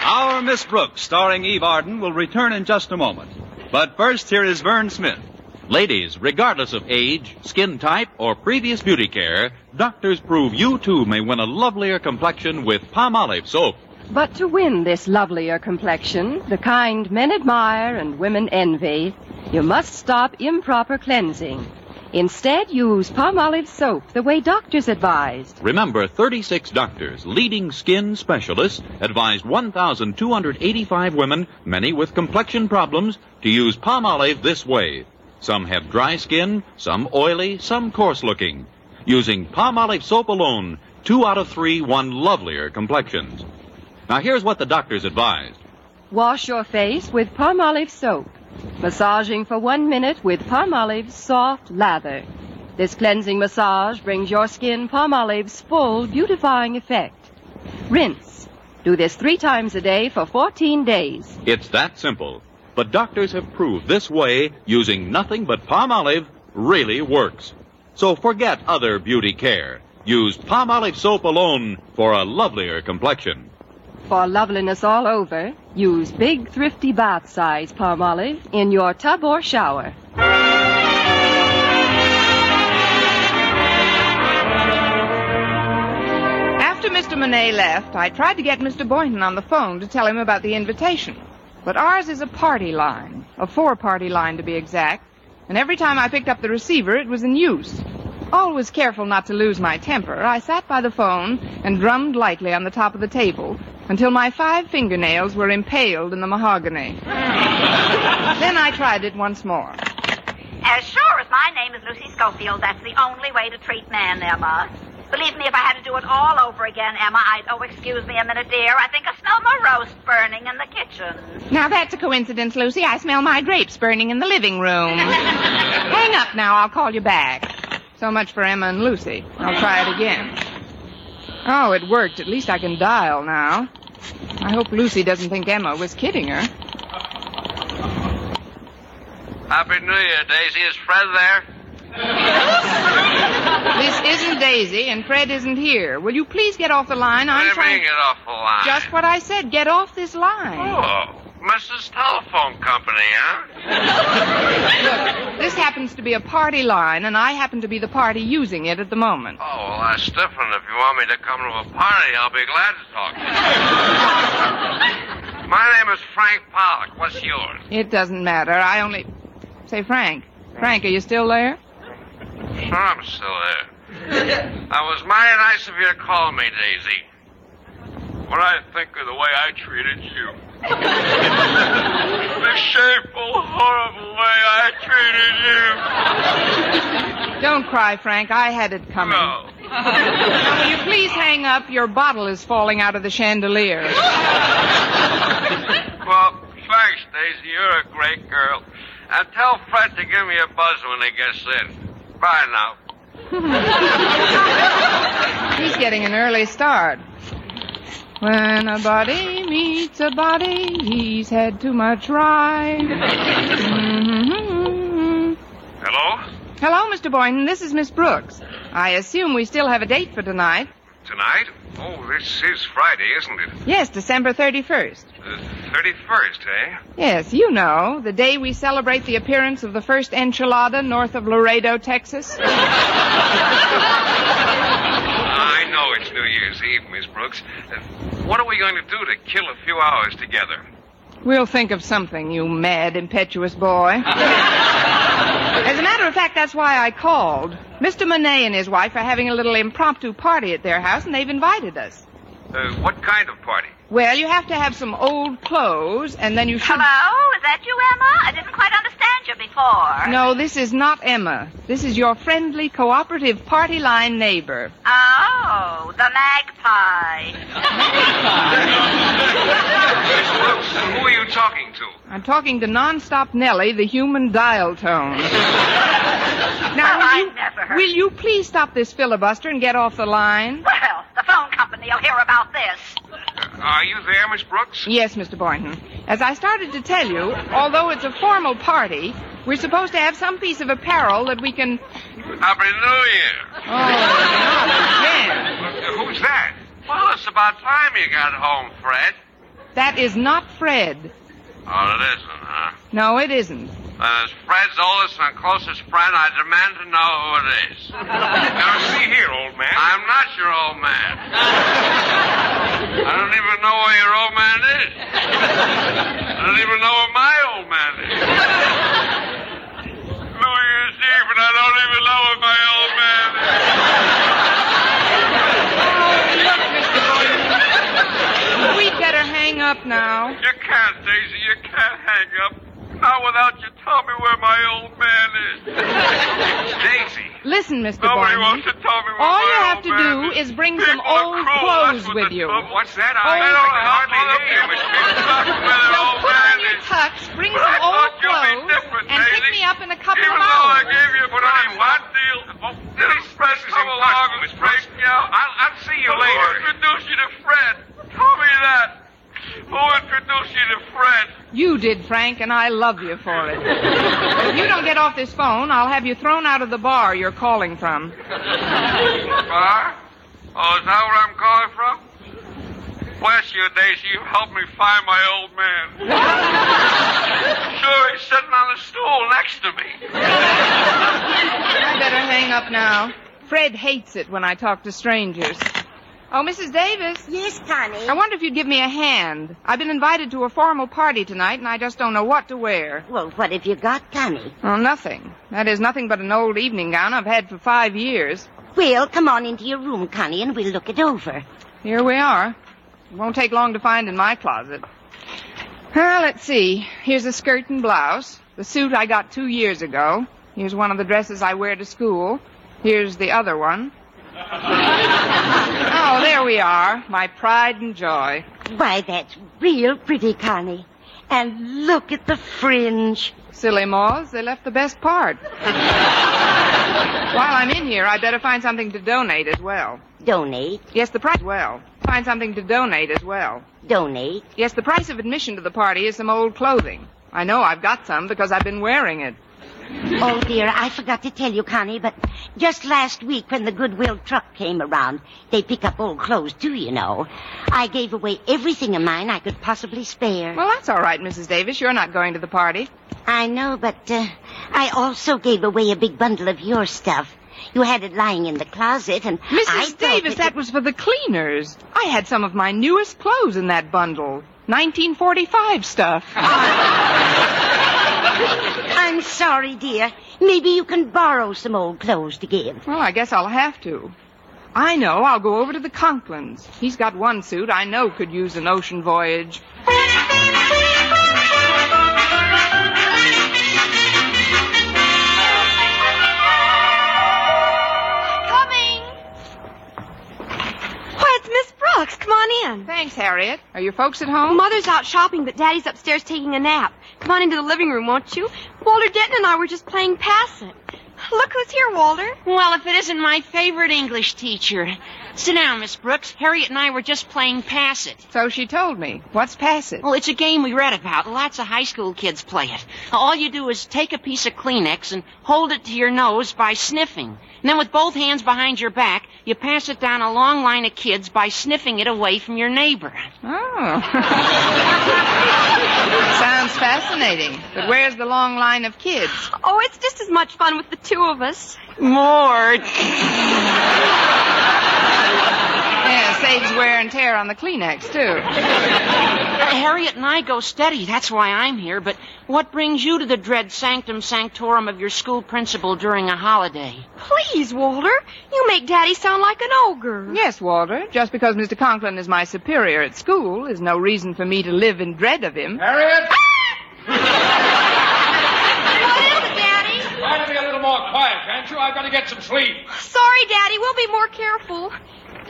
Our Miss Brooks, starring Eve Arden, will return in just a moment. But first, here is Vern Smith. Ladies, regardless of age, skin type, or previous beauty care, doctors prove you too may win a lovelier complexion with Palmolive soap. But to win this lovelier complexion, the kind men admire and women envy, you must stop improper cleansing. Instead, use Palmolive soap the way doctors advised. Remember, 36 doctors, leading skin specialists, advised 1,285 women, many with complexion problems, to use Palmolive this way. Some have dry skin, some oily, some coarse looking. Using Palmolive soap alone, two out of three won lovelier complexions. Now here's what the doctors advised. Wash your face with Palmolive soap. Massaging for one minute with Palmolive soft lather. This cleansing massage brings your skin Palmolive's full beautifying effect. Rinse. Do this three times a day for 14 days. It's that simple. But doctors have proved this way, using nothing but Palmolive, really works. So forget other beauty care. Use Palmolive soap alone for a lovelier complexion. For loveliness all over, use big, thrifty bath size Palmolive in your tub or shower. After Mr. Monet left, I tried to get Mr. Boynton on the phone to tell him about the invitation. But ours is a party line, a four party line to be exact, and every time I picked up the receiver, it was in use. Always careful not to lose my temper, I sat by the phone and drummed lightly on the top of the table until my five fingernails were impaled in the mahogany. Hmm. then I tried it once more. As sure as my name is Lucy Schofield, that's the only way to treat men, Emma. Believe me, if I had to do it all over again, Emma, I'd. Oh, excuse me a minute, dear. I think I smell my roast burning in the kitchen. Now that's a coincidence, Lucy. I smell my drapes burning in the living room. Hang up now. I'll call you back. So much for Emma and Lucy. I'll try it again. Oh, it worked. At least I can dial now. I hope Lucy doesn't think Emma was kidding her. Happy New Year, Daisy. Is Fred there? This isn't Daisy, and Fred isn't here. Will you please get off the line? What do I'm you trying. mean get off the line? Just what I said. Get off this line. Oh. Mrs. Telephone Company, huh? Look, this happens to be a party line, and I happen to be the party using it at the moment. Oh, well, that's different. If you want me to come to a party, I'll be glad to talk to you. My name is Frank Pollock. What's yours? It doesn't matter. I only. Say, Frank. Frank, are you still there? Sure, I'm still there. That was mighty nice of you to call me, Daisy. What I think of the way I treated you. The shameful, horrible way I treated you. Don't cry, Frank. I had it coming. No. Will you please hang up? Your bottle is falling out of the chandelier. Well, thanks, Daisy. You're a great girl. And tell Fred to give me a buzz when he gets in. Bye now. He's getting an early start. When a body meets a body, he's had too much ride. Mhm. Hello? Hello, Mr. Boynton. This is Miss Brooks. I assume we still have a date for tonight. Tonight? Oh, this is Friday, isn't it? Yes, December 31st. The 31st, eh? Yes, you know, the day we celebrate the appearance of the first enchilada north of Laredo, Texas. I know it's New Year's Eve, Miss Brooks. Uh, what are we going to do to kill a few hours together? We'll think of something, you mad, impetuous boy. As a matter of fact, that's why I called. Mr. Monet and his wife are having a little impromptu party at their house, and they've invited us. Uh, what kind of party? Well, you have to have some old clothes, and then you should. Hello? Is that you, Emma? I didn't quite understand you before. No, this is not Emma. This is your friendly, cooperative party line neighbor. Oh, the magpie. Miss Brooks, who are you talking to? I'm talking to Nonstop Nellie, the human dial tone. now, will you, will you please stop this filibuster and get off the line? Well, the phone company will hear about this. Are you there, Miss Brooks? Yes, Mr. Boynton. As I started to tell you, although it's a formal party, we're supposed to have some piece of apparel that we can. Happy New Year. Oh, not again. Uh, Who's that? Well, it's about time you got home, Fred. That is not Fred. Oh, it isn't, huh? No, it isn't. As Fred's oldest and closest friend, I demand to know who it is. now, see here, old man. I'm not your old man. I don't even know where your old man is. I don't even know where my old man is. New Year's Eve, and I don't even know where my old man is. We'd better hang up now. You can't, Daisy. You can't hang up. Not without you telling me where my old man is. Daisy. Listen, Mr. Nobody Boynton. wants to tell me where All my you old have to man do is bring some People are old cruel. clothes what with you. trouble- What's that? I, Old I don't clothes. hardly hear you, Miss Brooks. To me, So old put on your tux, bring But some I old thought you'd be clothes, different, and pick me up in a couple Even of though I hours. gave you a pretty one deal, oh, this press is impossible, Miss Brooks. I'll, I'll see you later. Who introduced you to Fred? Tell me that. Who introduced you to Fred? You did, Frank, and I love you for it. if you don't get off this phone, I'll have you thrown out of the bar you're calling from. Bar? Oh, is that where I'm calling from? Bless you, Daisy. You helped me find my old man. sure, he's sitting on the stool next to me. I better hang up now. Fred hates it when I talk to strangers. Oh, Mrs. Davis. Yes, Connie. I wonder if you'd give me a hand. I've been invited to a formal party tonight, and I just don't know what to wear. Well, what have you got, Connie? Oh, nothing. That is nothing but an old evening gown I've had for five years. Well, come on into your room, Connie, and we'll look it over. Here we are. It won't take long to find in my closet. Well, let's see. Here's a skirt and blouse. The suit I got two years ago. Here's one of the dresses I wear to school. Here's the other one. oh, there we are. My pride and joy. Why, that's real pretty, Connie. And look at the fringe. Silly moths, they left the best part. While I'm in here, I better find something to donate as well. Donate? Yes, the price well. Find something to donate as well. Donate? Yes, the price of admission to the party is some old clothing. I know I've got some because I've been wearing it. Oh, dear, I forgot to tell you, Connie, but just last week when the Goodwill truck came around, they pick up old clothes, too, you know. I gave away everything of mine I could possibly spare. Well, that's all right, Mrs. Davis. You're not going to the party. I know, but uh, I also gave away a big bundle of your stuff. You had it lying in the closet, and Mrs. I Davis, it- that was for the cleaners. I had some of my newest clothes in that bundle. 1945 stuff. I'm sorry, dear. Maybe you can borrow some old clothes to give. Well, I guess I'll have to. I know. I'll go over to the Conklins. He's got one suit I know could use an ocean voyage. Miss Come on in. Thanks, Harriet. Are your folks at home? Mother's out shopping, but Daddy's upstairs taking a nap. Come on into the living room, won't you? Walter Denton and I were just playing Pass It. Look who's here, Walter. Well, if it isn't my favorite English teacher. Sit down, Miss Brooks. Harriet and I were just playing Pass It. So she told me. What's Pass It? Well, it's a game we read about. Lots of high school kids play it. All you do is take a piece of Kleenex and hold it to your nose by sniffing. And then with both hands behind your back, you pass it down a long line of kids by sniffing it away from your neighbor. Oh. Sounds fascinating. But where's the long line of kids? Oh, it's just as much fun with the two of us. More. Yeah, saves wear and tear on the Kleenex, too. Harriet and I go steady. That's why I'm here. But what brings you to the dread sanctum sanctorum of your school principal during a holiday? Please, Walter. You make Daddy sound like an ogre. Yes, Walter. Just because Mr. Conklin is my superior at school is no reason for me to live in dread of him. Harriet! Ah! What is it, Daddy? Try to be a little more quiet, can't you? I've got to get some sleep. Sorry, Daddy. We'll be more careful.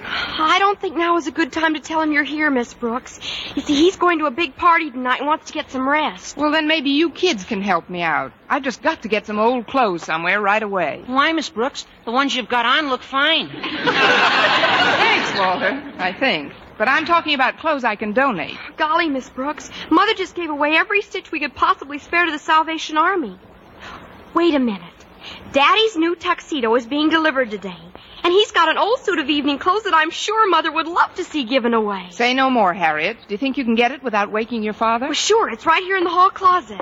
I don't think now is a good time to tell him you're here, Miss Brooks. You see, he's going to a big party tonight and wants to get some rest. Well, then maybe you kids can help me out. I've just got to get some old clothes somewhere right away. Why, Miss Brooks? The ones you've got on look fine. Thanks, Walter, I think. But I'm talking about clothes I can donate. Golly, Miss Brooks, Mother just gave away every stitch we could possibly spare to the Salvation Army. Wait a minute. Daddy's new tuxedo is being delivered today. And he's got an old suit of evening clothes that I'm sure Mother would love to see given away. Say no more, Harriet. Do you think you can get it without waking your father? Well, sure, it's right here in the hall closet.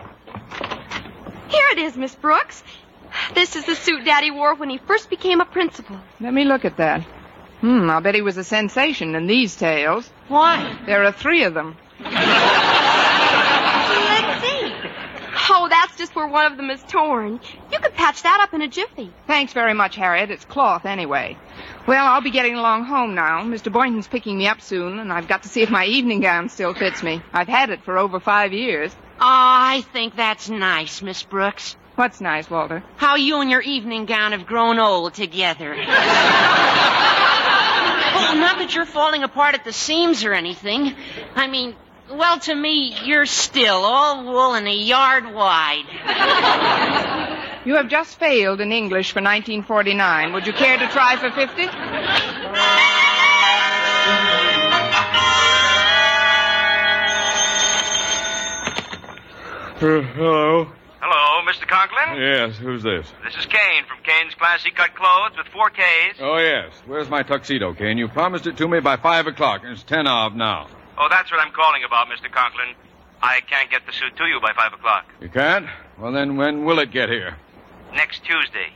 Here it is, Miss Brooks. This is the suit Daddy wore when he first became a principal. Let me look at that. Hmm, I'll bet he was a sensation in these tales. Why? There are three of them. Let's see. Oh, that's just where one of them is torn. You could patch that up in a jiffy. Thanks very much, Harriet. It's cloth anyway. Well, I'll be getting along home now. Mr. Boynton's picking me up soon, and I've got to see if my evening gown still fits me. I've had it for over five years. Oh, I think that's nice, Miss Brooks. What's nice, Walter? How you and your evening gown have grown old together. well, not that you're falling apart at the seams or anything. I mean, well, to me, you're still all wool and a yard wide. You have just failed in English for 1949. Would you care to try for 50? Uh, hello? Hello, Mr. Conklin? Yes, who's this? This is Kane from Kane's Classy Cut Clothes with four Ks. Oh, yes. Where's my tuxedo, Kane? You promised it to me by five o'clock, and it's ten of now. Oh, that's what I'm calling about, Mr. Conklin. I can't get the suit to you by five o'clock. You can't? Well, then when will it get here? Next Tuesday.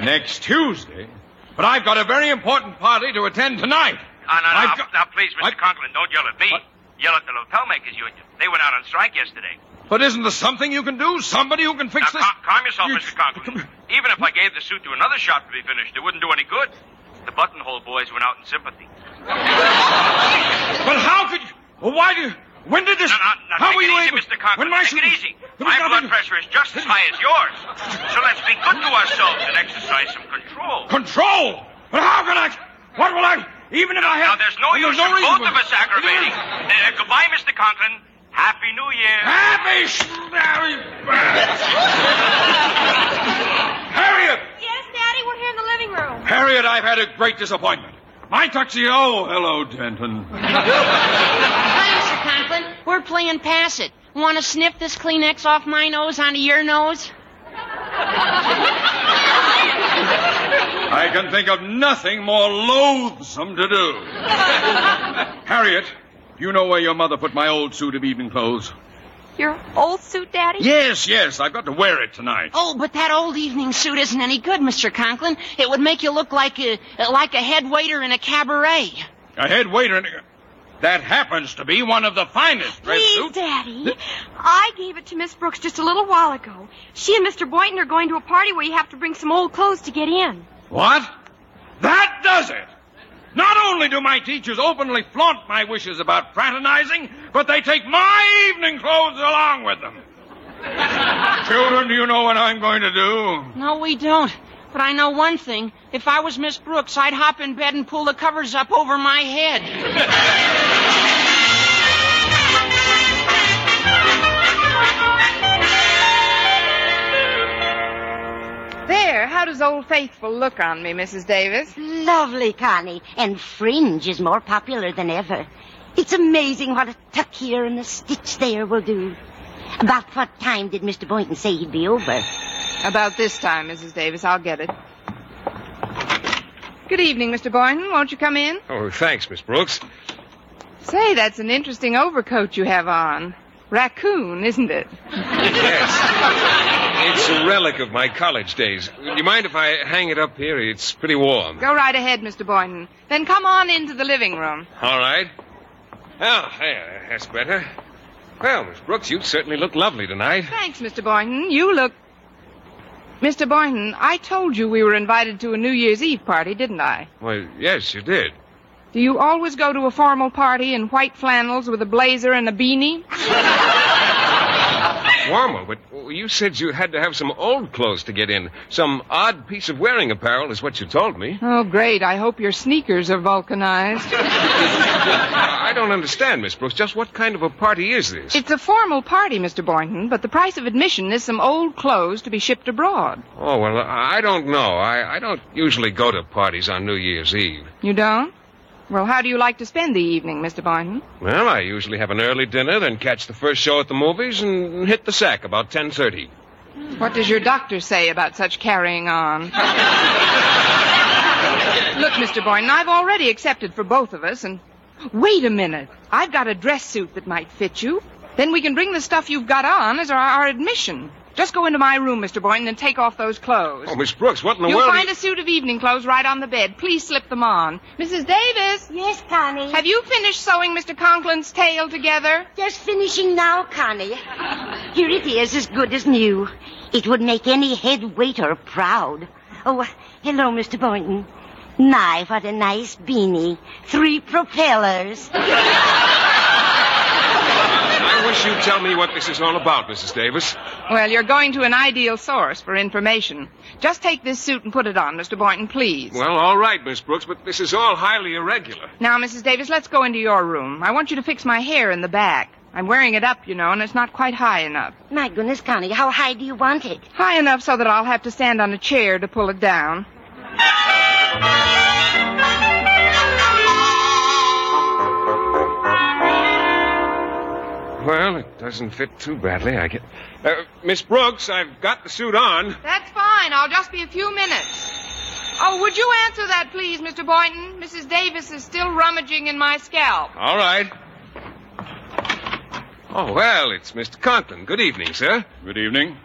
Next Tuesday? But I've got a very important party to attend tonight. Ah, no, no, now, got- now, please, Mr. Conklin, don't yell at me. Yell at the lapel makers union. They went out on strike yesterday. But isn't there something you can do? Somebody who can fix now, this? cal- calm yourself, Mr. Conklin. Even if I gave the suit to another shop to be finished, it wouldn't do any good. The buttonhole boys went out in sympathy. But how could you? Well, why do you? When did this? Now, how were you easy, able? Mr. Conklin. When my take it easy. My blood nothing- pressure is just as high as yours. So let's be good to ourselves and exercise some control. Control? But how can I? What will I? Even if I Now, have. there's no Well, use there's no in reason both for- of us aggravating. Uh, goodbye, Mr. Conklin. Happy New Year. Happy. Harriet! Yes, Daddy, we're here in the living room. Harriet, I've had a great disappointment. My tuxedo. Oh, hello, Denton. Hi, Mr. Conklin. We're playing pass it. Want to sniff this Kleenex off my nose onto your nose? I can think of nothing more loathsome to do. Harriet, you know where your mother put my old suit of evening clothes? Your old suit, Daddy? Yes, yes, I've got to wear it tonight. Oh, but that old evening suit isn't any good, Mr. Conklin. It would make you look like a like a head waiter in a cabaret. A head waiter in a... That happens to be one of the finest dress Please, suits. Daddy. I gave it to Miss Brooks just a little while ago. She and Mr. Boynton are going to a party where you have to bring some old clothes to get in. What? That does it! Not only do my teachers openly flaunt my wishes about fraternizing, but they take my evening clothes along with them. Children, do you know what I'm going to do? No, we don't. But I know one thing. If I was Miss Brooks, I'd hop in bed and pull the covers up over my head. There, how does Old Faithful look on me, Mrs. Davis? Lovely, Connie. And fringe is more popular than ever. It's amazing what a tuck here and a stitch there will do. About what time did Mr. Boynton say he'd be over? About this time, Mrs. Davis. I'll get it. Good evening, Mr. Boynton. Won't you come in? Oh, thanks, Miss Brooks. Say, that's an interesting overcoat you have on. Raccoon, isn't it? Yes. It's a relic of my college days. Do you mind if I hang it up here? It's pretty warm. Go right ahead, Mr. Boynton. Then come on into the living room. All right. Oh, that's better. Well, Miss Brooks, you certainly look lovely tonight. Thanks, Mr. Boynton. You look. Mr. Boynton, I told you we were invited to a New Year's Eve party, didn't I? Well, yes, you did. Do you always go to a formal party in white flannels with a blazer and a beanie? Formal, but you said you had to have some old clothes to get in. Some odd piece of wearing apparel is what you told me. Oh, great. I hope your sneakers are vulcanized. I don't understand, Miss Brooks. Just what kind of a party is this? It's a formal party, Mr. Boynton, but the price of admission is some old clothes to be shipped abroad. Oh, well, I don't know. I, I don't usually go to parties on New Year's Eve. You don't? Well, how do you like to spend the evening, Mr. Boynton? Well, I usually have an early dinner, then catch the first show at the movies and hit the sack about 10.30. What does your doctor say about such carrying on? Look, Mr. Boynton, I've already accepted for both of us, and wait a minute. I've got a dress suit that might fit you. Then we can bring the stuff you've got on as our, our admission. Just go into my room, Mr. Boynton, and take off those clothes. Oh, Miss Brooks, what in the You'll world... are find you- a suit of evening clothes right on the bed. Please slip them on. Mrs. Davis? Yes, Connie? Have you finished sewing Mr. Conklin's tail together? Just finishing now, Connie. Here it is, as good as new. It would make any head waiter proud. Oh, hello, Mr. Boynton. My, what a nice beanie. Three propellers. I wish you'd tell me what this is all about, Mrs. Davis. Well, you're going to an ideal source for information. Just take this suit and put it on, Mr. Boynton, please. Well, all right, Miss Brooks, but this is all highly irregular. Now, Mrs. Davis, let's go into your room. I want you to fix my hair in the back. I'm wearing it up, you know, and it's not quite high enough. My goodness, Connie, how high do you want it? High enough so that I'll have to stand on a chair to pull it down. Doesn't fit too badly, I get. Uh, Miss Brooks, I've got the suit on. That's fine. I'll just be a few minutes. Oh, would you answer that, please, Mr. Boynton? Mrs. Davis is still rummaging in my scalp. All right. Oh, well, it's Mr. Conklin. Good evening, sir. Good evening.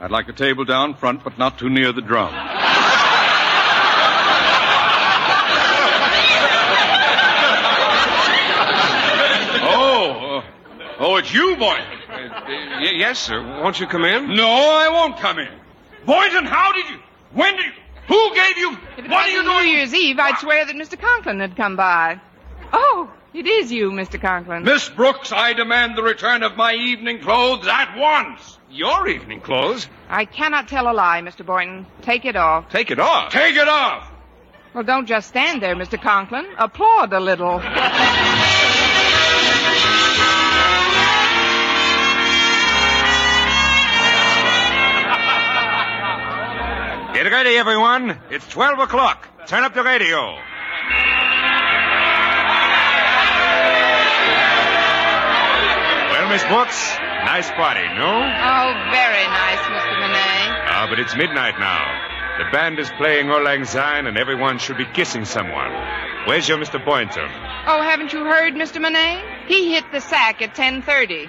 I'd like a table down front, but not too near the drum. Oh, uh, it's you, Boynton. Uh, y- yes, sir. Won't you come in? No, I won't come in. Boynton, how did you? When did you? Who gave you? If it What are you wasn't New? Year's Eve, I'd swear that Mr. Conklin had come by. Oh, it is you, Mr. Conklin. Miss Brooks, I demand the return of my evening clothes at once. Your evening clothes? I cannot tell a lie, Mr. Boynton. Take it off. Take it off. Take it off. Well, don't just stand there, Mr. Conklin. Applaud a little. Get ready, everyone. It's 12 o'clock. Turn up the radio. Well, Miss Brooks? Nice party, no? Oh, very nice, Mr. Monet. Ah, but it's midnight now. The band is playing Auld Lang Syne, and everyone should be kissing someone. Where's your Mr. Boynton? Oh, haven't you heard, Mr. Monet? He hit the sack at 10.30.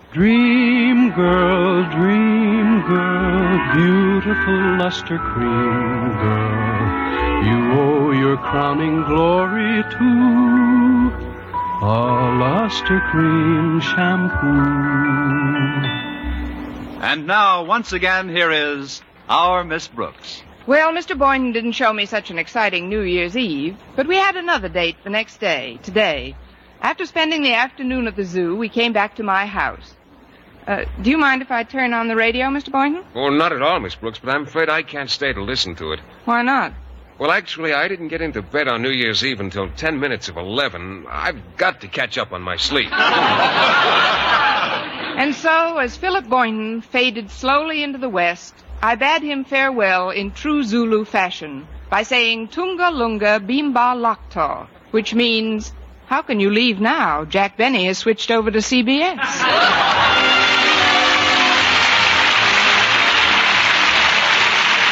Dream girl, dream girl, beautiful luster cream girl. You owe your crowning glory to a luster cream shampoo. And now, once again, here is our Miss Brooks. Well, Mr. Boynton didn't show me such an exciting New Year's Eve, but we had another date the next day, today. After spending the afternoon at the zoo, we came back to my house. Uh, do you mind if I turn on the radio, Mr. Boynton? Oh, not at all, Miss Brooks, but I'm afraid I can't stay to listen to it. Why not? Well, actually, I didn't get into bed on New Year's Eve until ten minutes of eleven. I've got to catch up on my sleep. And so, as Philip Boynton faded slowly into the west, I bade him farewell in true Zulu fashion by saying Tunga Lunga Bimba Lakta, which means, how can you leave now? Jack Benny has switched over to CBS.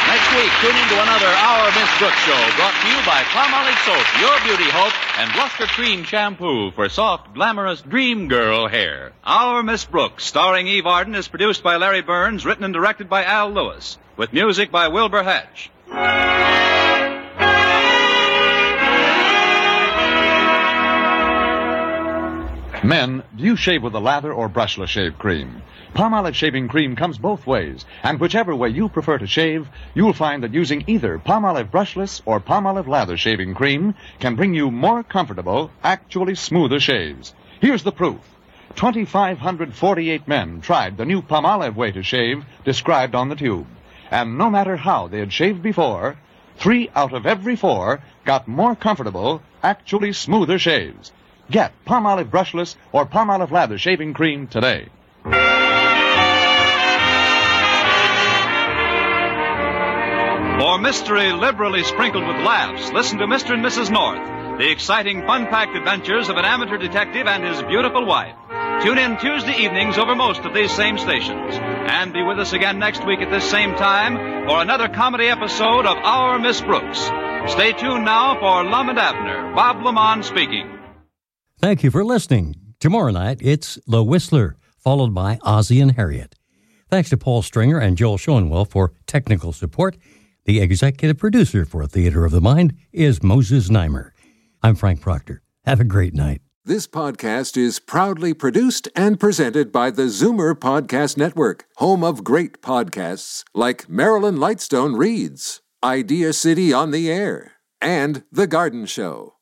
Next week, tune in to another Our Miss Brooks show brought to you by Palmolive Soap, your beauty hope, and Luster Cream Shampoo for soft, glamorous dream girl hair. Our Miss Brooks, starring Eve Arden, is produced by Larry Berns, written and directed by Al Lewis, with music by Wilbur Hatch. Men, do you shave with a lather or brushless shave cream? Palmolive shaving cream comes both ways, and whichever way you prefer to shave, you'll find that using either Palmolive brushless or Palmolive lather shaving cream can bring you more comfortable, actually smoother shaves. Here's the proof. 2,548 men tried the new Palmolive way to shave described on the tube. And no matter how they had shaved before, three out of every four got more comfortable, actually smoother shaves. Get Palmolive brushless or Palmolive lather shaving cream today. For mystery liberally sprinkled with laughs, listen to Mr. and Mrs. North, the exciting, fun packed adventures of an amateur detective and his beautiful wife. Tune in Tuesday evenings over most of these same stations. And be with us again next week at this same time for another comedy episode of Our Miss Brooks. Stay tuned now for Lum and Abner. Bob Lamont speaking. Thank you for listening. Tomorrow night, it's The Whistler, followed by Ozzie and Harriet. Thanks to Paul Stringer and Joel Schoenwell for technical support. The executive producer for Theater of the Mind is Moses Znaimer. I'm Frank Proctor. Have a great night. This podcast is proudly produced and presented by the Zoomer Podcast Network, home of great podcasts like Marilyn Lightstone Reads, Idea City on the Air, and The Garden Show.